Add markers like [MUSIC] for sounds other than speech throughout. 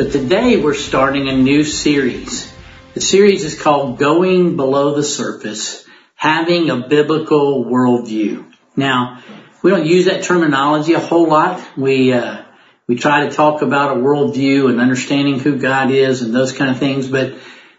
So today we're starting a new series. The series is called Going Below the Surface, Having a Biblical Worldview. Now, we don't use that terminology a whole lot. We, uh, we try to talk about a worldview and understanding who God is and those kind of things, but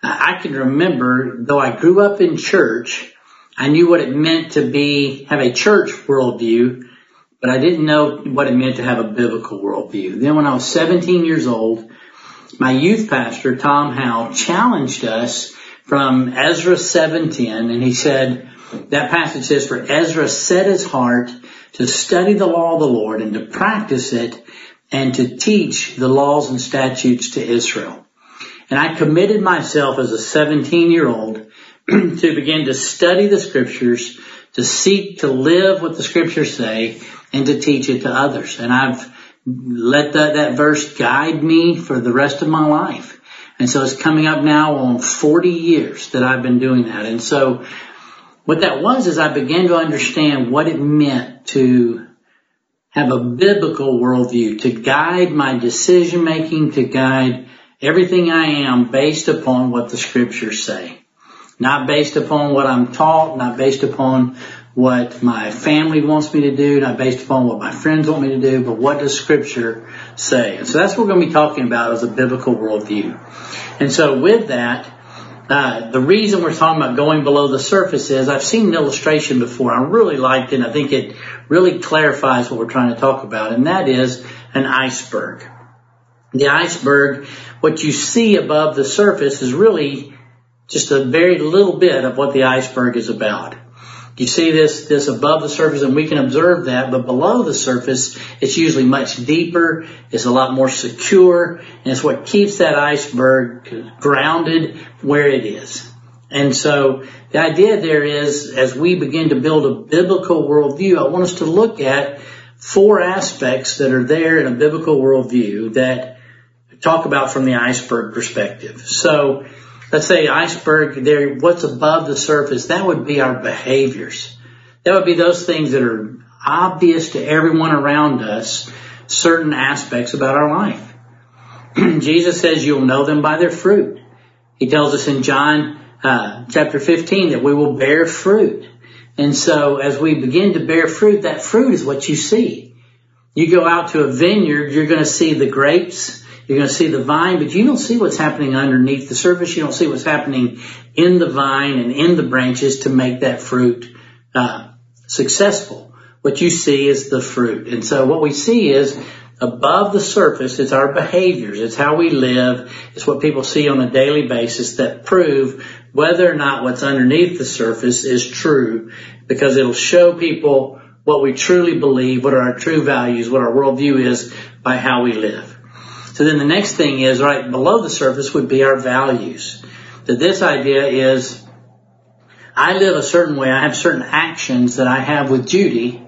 I can remember, though I grew up in church, I knew what it meant to be, have a church worldview, but I didn't know what it meant to have a biblical worldview. Then when I was 17 years old, my youth pastor, Tom Howe, challenged us from Ezra 7:10, and he said, that passage says, for Ezra set his heart to study the law of the Lord and to practice it and to teach the laws and statutes to Israel. And I committed myself as a 17 year old [CLEARS THROAT] to begin to study the scriptures, to seek to live what the scriptures say, and to teach it to others. And I've let that, that verse guide me for the rest of my life. And so it's coming up now on 40 years that I've been doing that. And so what that was is I began to understand what it meant to have a biblical worldview, to guide my decision making, to guide everything I am based upon what the scriptures say. Not based upon what I'm taught, not based upon what my family wants me to do, not based upon what my friends want me to do, but what does scripture say? And so that's what we're going to be talking about as a biblical worldview. And so with that, uh, the reason we're talking about going below the surface is I've seen an illustration before. I really liked it. And I think it really clarifies what we're trying to talk about, and that is an iceberg. The iceberg, what you see above the surface is really just a very little bit of what the iceberg is about. You see this, this above the surface and we can observe that, but below the surface, it's usually much deeper, it's a lot more secure, and it's what keeps that iceberg grounded where it is. And so the idea there is, as we begin to build a biblical worldview, I want us to look at four aspects that are there in a biblical worldview that talk about from the iceberg perspective. So let's say iceberg there, what's above the surface, that would be our behaviors. That would be those things that are obvious to everyone around us, certain aspects about our life. [CLEARS THROAT] Jesus says you'll know them by their fruit. He tells us in John uh, chapter 15 that we will bear fruit. And so as we begin to bear fruit, that fruit is what you see. You go out to a vineyard, you're going to see the grapes, you're going to see the vine, but you don't see what's happening underneath the surface. You don't see what's happening in the vine and in the branches to make that fruit uh, successful. What you see is the fruit. And so what we see is above the surface, it's our behaviors. It's how we live. It's what people see on a daily basis that prove whether or not what's underneath the surface is true because it'll show people what we truly believe, what are our true values, what our worldview is by how we live. So then the next thing is right below the surface would be our values. That this idea is I live a certain way. I have certain actions that I have with Judy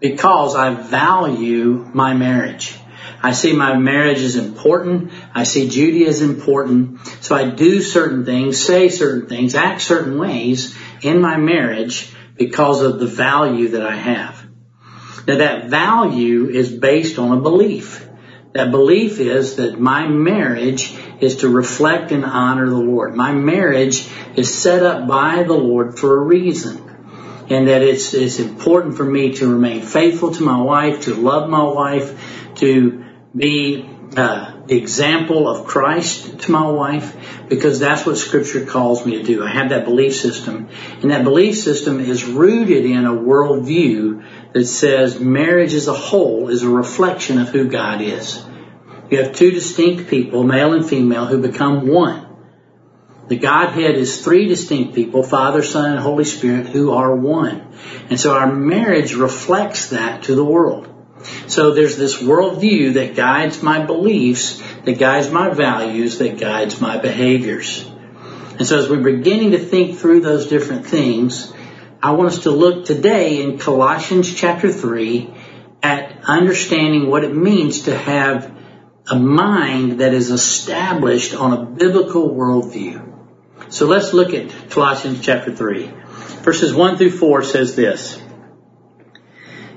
because I value my marriage. I see my marriage as important. I see Judy as important. So I do certain things, say certain things, act certain ways in my marriage because of the value that I have. Now that value is based on a belief. That belief is that my marriage is to reflect and honor the Lord. My marriage is set up by the Lord for a reason. And that it's, it's important for me to remain faithful to my wife, to love my wife, to be uh, the example of Christ to my wife, because that's what Scripture calls me to do. I have that belief system. And that belief system is rooted in a worldview that says marriage as a whole is a reflection of who God is. You have two distinct people, male and female, who become one. The Godhead is three distinct people, Father, Son, and Holy Spirit, who are one. And so our marriage reflects that to the world. So there's this worldview that guides my beliefs, that guides my values, that guides my behaviors. And so as we're beginning to think through those different things, I want us to look today in Colossians chapter 3 at understanding what it means to have a mind that is established on a biblical worldview. So let's look at Colossians chapter 3. Verses 1 through 4 says this.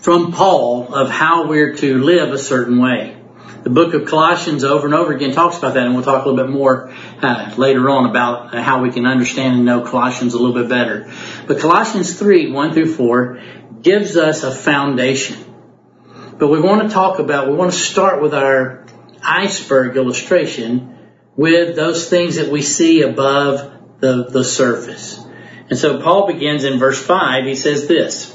from Paul of how we're to live a certain way. The book of Colossians over and over again talks about that, and we'll talk a little bit more uh, later on about how we can understand and know Colossians a little bit better. But Colossians 3, 1 through 4, gives us a foundation. But we want to talk about, we want to start with our iceberg illustration with those things that we see above the, the surface. And so Paul begins in verse 5, he says this,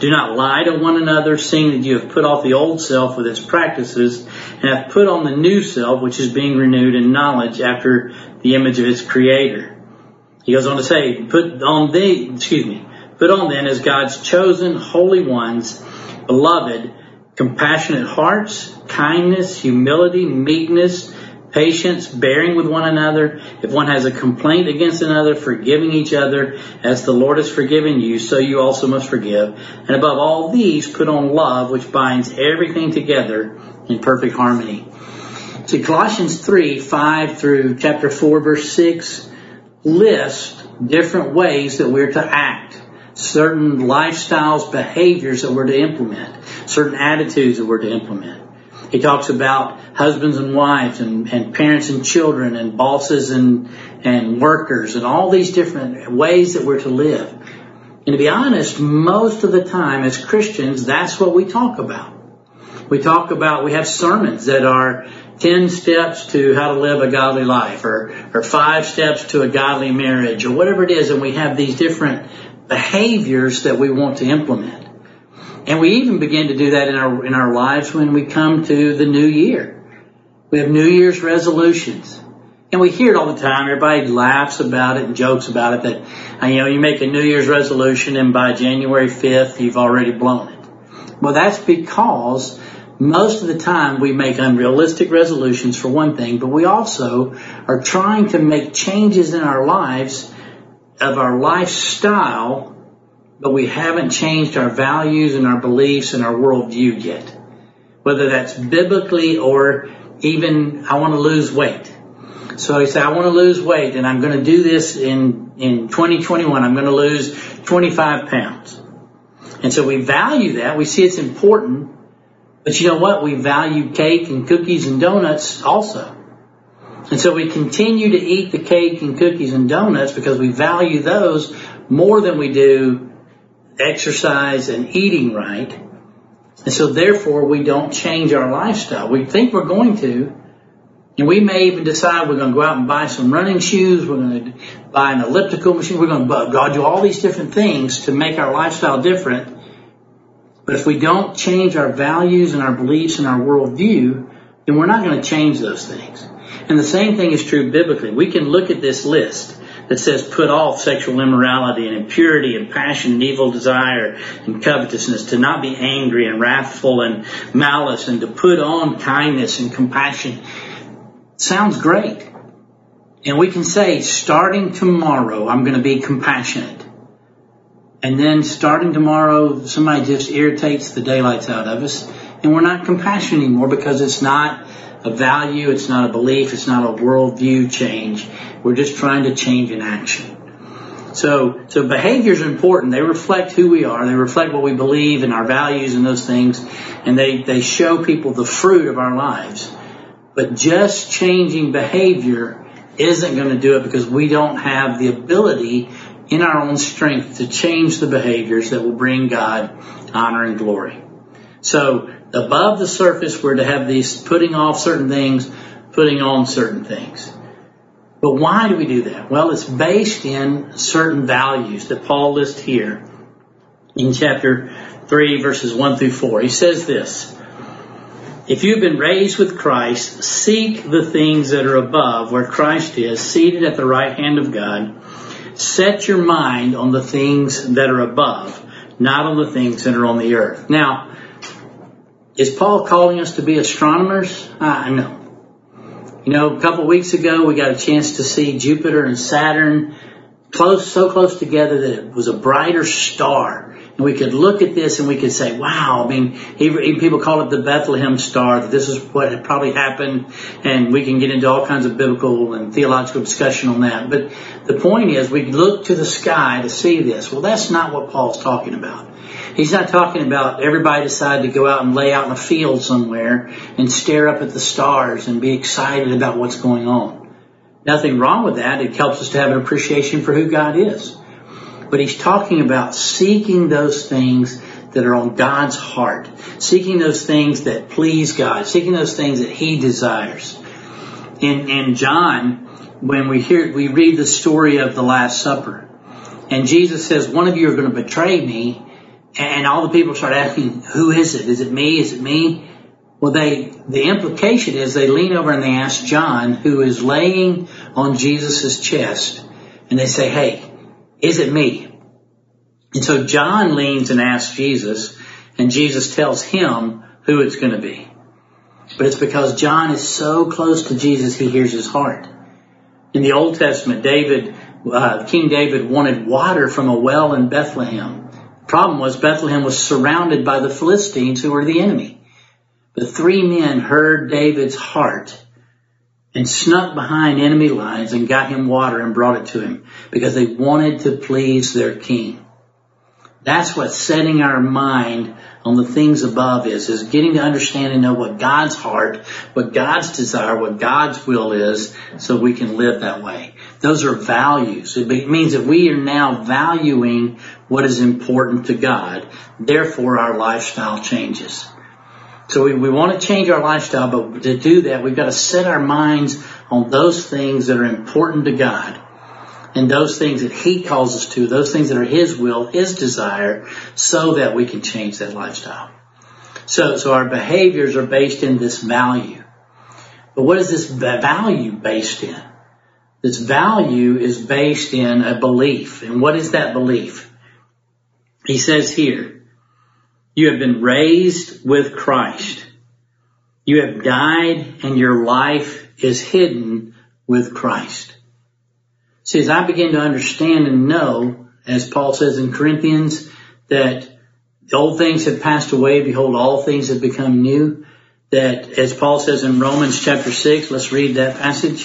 Do not lie to one another, seeing that you have put off the old self with its practices, and have put on the new self, which is being renewed in knowledge after the image of its creator. He goes on to say, put on the, excuse me, put on then as God's chosen holy ones, beloved, compassionate hearts, kindness, humility, meekness, patience, bearing with one another. If one has a complaint against another, forgiving each other, as the Lord has forgiven you, so you also must forgive. And above all these, put on love, which binds everything together in perfect harmony. See, Colossians 3, 5 through chapter 4, verse 6 list different ways that we're to act, certain lifestyles, behaviors that we're to implement, certain attitudes that we're to implement. He talks about husbands and wives and, and parents and children and bosses and, and workers and all these different ways that we're to live. And to be honest, most of the time as Christians, that's what we talk about. We talk about, we have sermons that are 10 steps to how to live a godly life or, or five steps to a godly marriage or whatever it is. And we have these different behaviors that we want to implement. And we even begin to do that in our, in our lives when we come to the new year. We have New Year's resolutions. And we hear it all the time. Everybody laughs about it and jokes about it that, uh, you know, you make a New Year's resolution and by January 5th, you've already blown it. Well, that's because most of the time we make unrealistic resolutions for one thing, but we also are trying to make changes in our lives of our lifestyle but we haven't changed our values and our beliefs and our worldview yet. Whether that's biblically or even I want to lose weight. So he said, I want to lose weight and I'm going to do this in, in 2021. I'm going to lose 25 pounds. And so we value that. We see it's important. But you know what? We value cake and cookies and donuts also. And so we continue to eat the cake and cookies and donuts because we value those more than we do exercise and eating right. And so therefore we don't change our lifestyle. We think we're going to, and we may even decide we're going to go out and buy some running shoes, we're going to buy an elliptical machine, we're going to God do all these different things to make our lifestyle different. But if we don't change our values and our beliefs and our worldview, then we're not going to change those things. And the same thing is true biblically. We can look at this list that says put off sexual immorality and impurity and passion and evil desire and covetousness, to not be angry and wrathful and malice and to put on kindness and compassion. Sounds great. And we can say, starting tomorrow, I'm going to be compassionate. And then starting tomorrow, somebody just irritates the daylights out of us and we're not compassionate anymore because it's not a value, it's not a belief, it's not a worldview change. We're just trying to change in action. So, so behaviors are important. They reflect who we are. They reflect what we believe and our values and those things. And they, they show people the fruit of our lives. But just changing behavior isn't going to do it because we don't have the ability in our own strength to change the behaviors that will bring God honor and glory. So above the surface, we're to have these putting off certain things. putting on certain things. But why do we do that? Well, it's based in certain values that Paul lists here in chapter 3 verses 1 through 4. He says this, if you've been raised with Christ, seek the things that are above where Christ is, seated at the right hand of God. Set your mind on the things that are above, not on the things that are on the earth. Now, is Paul calling us to be astronomers? I know. You know, a couple weeks ago we got a chance to see Jupiter and Saturn close, so close together that it was a brighter star and we could look at this and we could say, wow, I mean, even people call it the Bethlehem star, that this is what had probably happened, and we can get into all kinds of biblical and theological discussion on that. But the point is, we look to the sky to see this. Well, that's not what Paul's talking about. He's not talking about everybody decide to go out and lay out in a field somewhere and stare up at the stars and be excited about what's going on. Nothing wrong with that. It helps us to have an appreciation for who God is but he's talking about seeking those things that are on God's heart, seeking those things that please God, seeking those things that he desires. In, in John, when we hear, we read the story of the Last Supper, and Jesus says, one of you are going to betray me, and all the people start asking, who is it? Is it me? Is it me? Well, they, the implication is they lean over and they ask John, who is laying on Jesus' chest, and they say, hey, is it me? And so John leans and asks Jesus, and Jesus tells him who it's going to be. But it's because John is so close to Jesus, he hears his heart. In the Old Testament, David, uh, King David wanted water from a well in Bethlehem. Problem was Bethlehem was surrounded by the Philistines who were the enemy. The three men heard David's heart and snuck behind enemy lines and got him water and brought it to him because they wanted to please their king. That's what setting our mind on the things above is, is getting to understand and know what God's heart, what God's desire, what God's will is, so we can live that way. Those are values. It means that we are now valuing what is important to God. Therefore, our lifestyle changes. So we, we want to change our lifestyle, but to do that, we've got to set our minds on those things that are important to God and those things that He calls us to, those things that are His will, His desire, so that we can change that lifestyle. So, so our behaviors are based in this value. But what is this value based in? This value is based in a belief. And what is that belief? He says here, you have been raised with Christ. You have died and your life is hidden with Christ. See, as I begin to understand and know, as Paul says in Corinthians, that the old things have passed away, behold, all things have become new. That, as Paul says in Romans chapter 6, let's read that passage.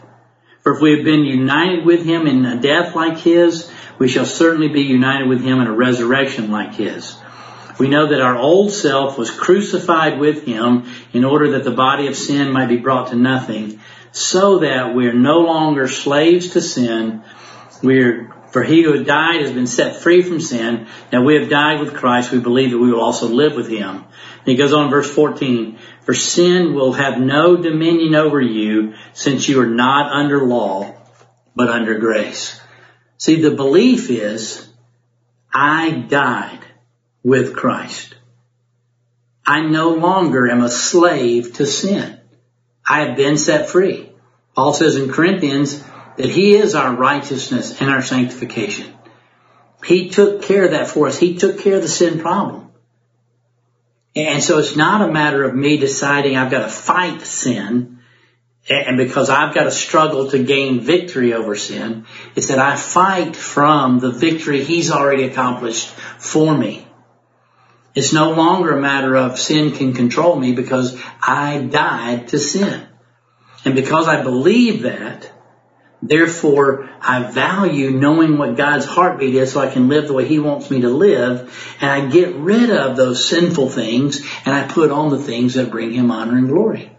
For if we have been united with him in a death like his, we shall certainly be united with him in a resurrection like his. We know that our old self was crucified with him in order that the body of sin might be brought to nothing, so that we're no longer slaves to sin. We're, for he who died has been set free from sin. Now we have died with Christ. We believe that we will also live with him. And he goes on verse 14. For sin will have no dominion over you since you are not under law, but under grace. See, the belief is, I died with Christ. I no longer am a slave to sin. I have been set free. Paul says in Corinthians that he is our righteousness and our sanctification. He took care of that for us. He took care of the sin problem. And so it's not a matter of me deciding I've got to fight sin and because I've got to struggle to gain victory over sin. It's that I fight from the victory he's already accomplished for me. It's no longer a matter of sin can control me because I died to sin. And because I believe that, therefore I value knowing what God's heartbeat is so I can live the way He wants me to live. And I get rid of those sinful things and I put on the things that bring Him honor and glory.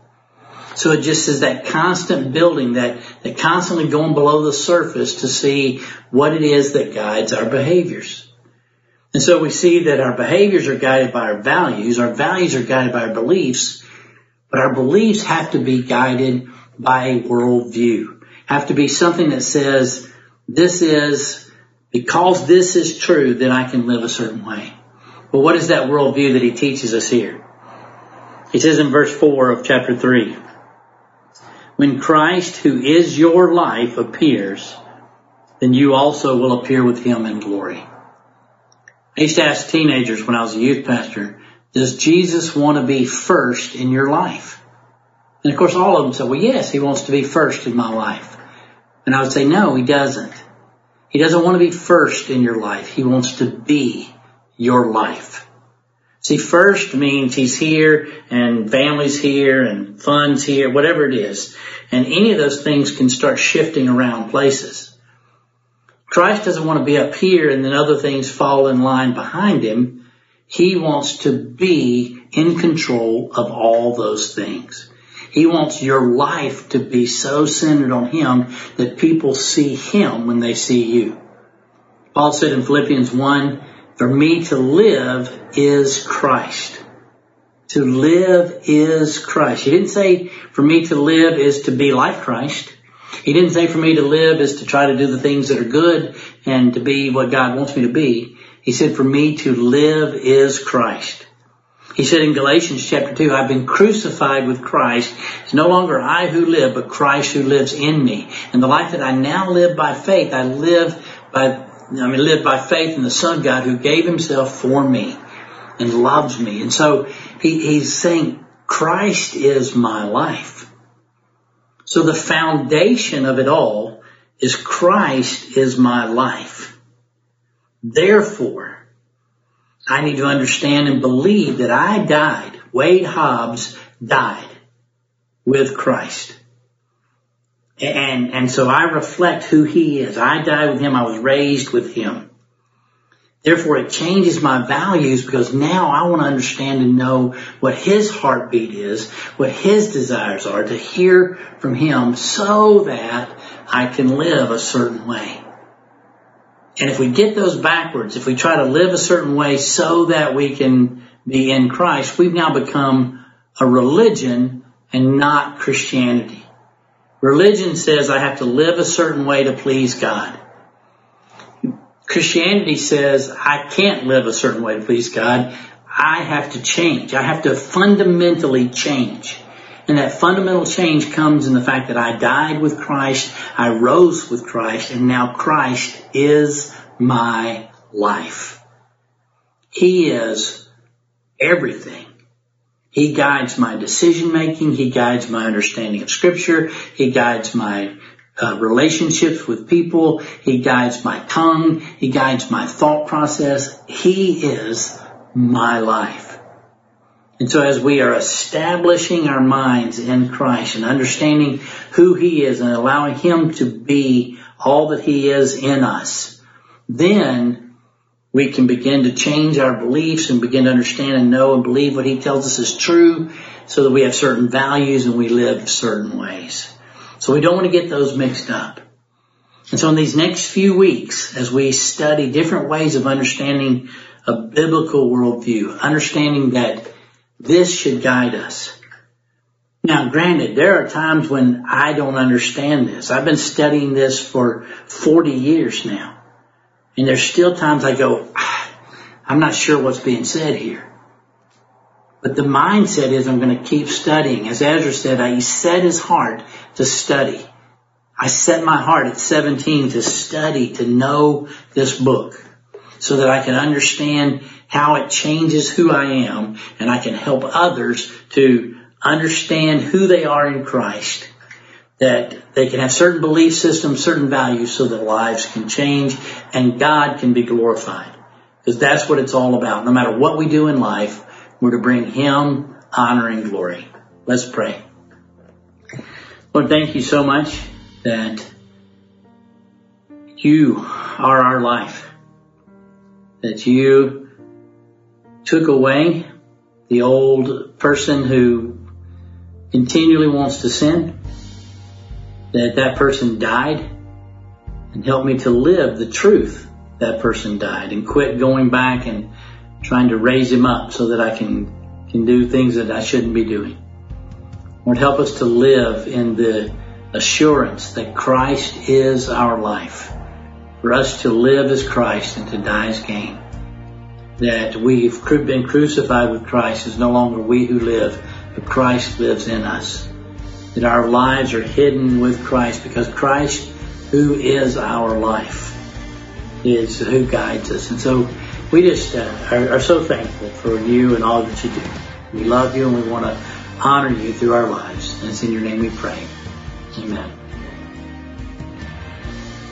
So it just is that constant building, that, that constantly going below the surface to see what it is that guides our behaviors. And so we see that our behaviors are guided by our values, our values are guided by our beliefs, but our beliefs have to be guided by a worldview. Have to be something that says, this is, because this is true, then I can live a certain way. Well, what is that worldview that he teaches us here? He says in verse 4 of chapter 3, when Christ, who is your life, appears, then you also will appear with him in glory. I used to ask teenagers when I was a youth pastor, does Jesus want to be first in your life? And of course all of them said, well yes, he wants to be first in my life. And I would say, no, he doesn't. He doesn't want to be first in your life. He wants to be your life. See, first means he's here and family's here and fun's here, whatever it is. And any of those things can start shifting around places. Christ doesn't want to be up here and then other things fall in line behind him. He wants to be in control of all those things. He wants your life to be so centered on Him that people see Him when they see you. Paul said in Philippians 1, for me to live is Christ. To live is Christ. He didn't say for me to live is to be like Christ. He didn't say for me to live is to try to do the things that are good and to be what God wants me to be. He said for me to live is Christ. He said in Galatians chapter 2, I've been crucified with Christ. It's no longer I who live, but Christ who lives in me. And the life that I now live by faith, I live by I mean, live by faith in the Son God who gave himself for me and loves me. And so he, he's saying, Christ is my life. So the foundation of it all is Christ is my life. Therefore, I need to understand and believe that I died. Wade Hobbs died with Christ. And, and so I reflect who he is. I died with him. I was raised with him. Therefore, it changes my values because now I want to understand and know what his heartbeat is, what his desires are, to hear from him so that I can live a certain way. And if we get those backwards, if we try to live a certain way so that we can be in Christ, we've now become a religion and not Christianity. Religion says I have to live a certain way to please God. Christianity says I can't live a certain way to please God. I have to change. I have to fundamentally change. And that fundamental change comes in the fact that I died with Christ, I rose with Christ, and now Christ is my life. He is everything. He guides my decision making. He guides my understanding of scripture. He guides my uh, relationships with people. He guides my tongue. He guides my thought process. He is my life. And so as we are establishing our minds in Christ and understanding who He is and allowing Him to be all that He is in us, then we can begin to change our beliefs and begin to understand and know and believe what he tells us is true so that we have certain values and we live certain ways. So we don't want to get those mixed up. And so in these next few weeks, as we study different ways of understanding a biblical worldview, understanding that this should guide us. Now, granted, there are times when I don't understand this. I've been studying this for 40 years now. And there's still times I go, ah, I'm not sure what's being said here. But the mindset is I'm going to keep studying. As Ezra said, he set his heart to study. I set my heart at 17 to study, to know this book so that I can understand how it changes who I am and I can help others to understand who they are in Christ that they can have certain belief systems, certain values so that lives can change and God can be glorified. Because that's what it's all about. No matter what we do in life, we're to bring Him honor and glory. Let's pray. Lord, thank you so much that you are our life. That you took away the old person who continually wants to sin. That that person died and help me to live the truth that person died and quit going back and trying to raise him up so that I can can do things that I shouldn't be doing. Lord, help us to live in the assurance that Christ is our life. For us to live as Christ and to die as gain. That we've been crucified with Christ is no longer we who live, but Christ lives in us. That our lives are hidden with Christ because Christ, who is our life, is who guides us. And so we just uh, are, are so thankful for you and all that you do. We love you and we want to honor you through our lives. And it's in your name we pray. Amen.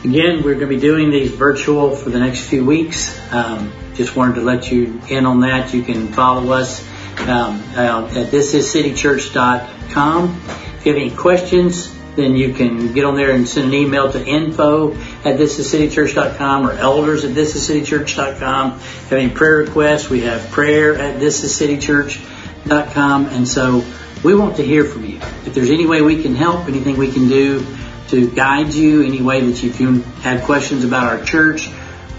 Again, we're going to be doing these virtual for the next few weeks. Um, just wanted to let you in on that. You can follow us um, uh, at thisiscitychurch.com. If you have any questions, then you can get on there and send an email to info at thisiscitychurch.com or elders at thisiscitychurch.com. Have any prayer requests? We have prayer at thisiscitychurch.com. And so we want to hear from you. If there's any way we can help, anything we can do to guide you, any way that you can have questions about our church,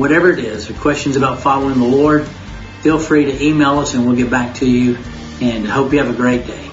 whatever it is, or questions about following the Lord, feel free to email us and we'll get back to you. And hope you have a great day.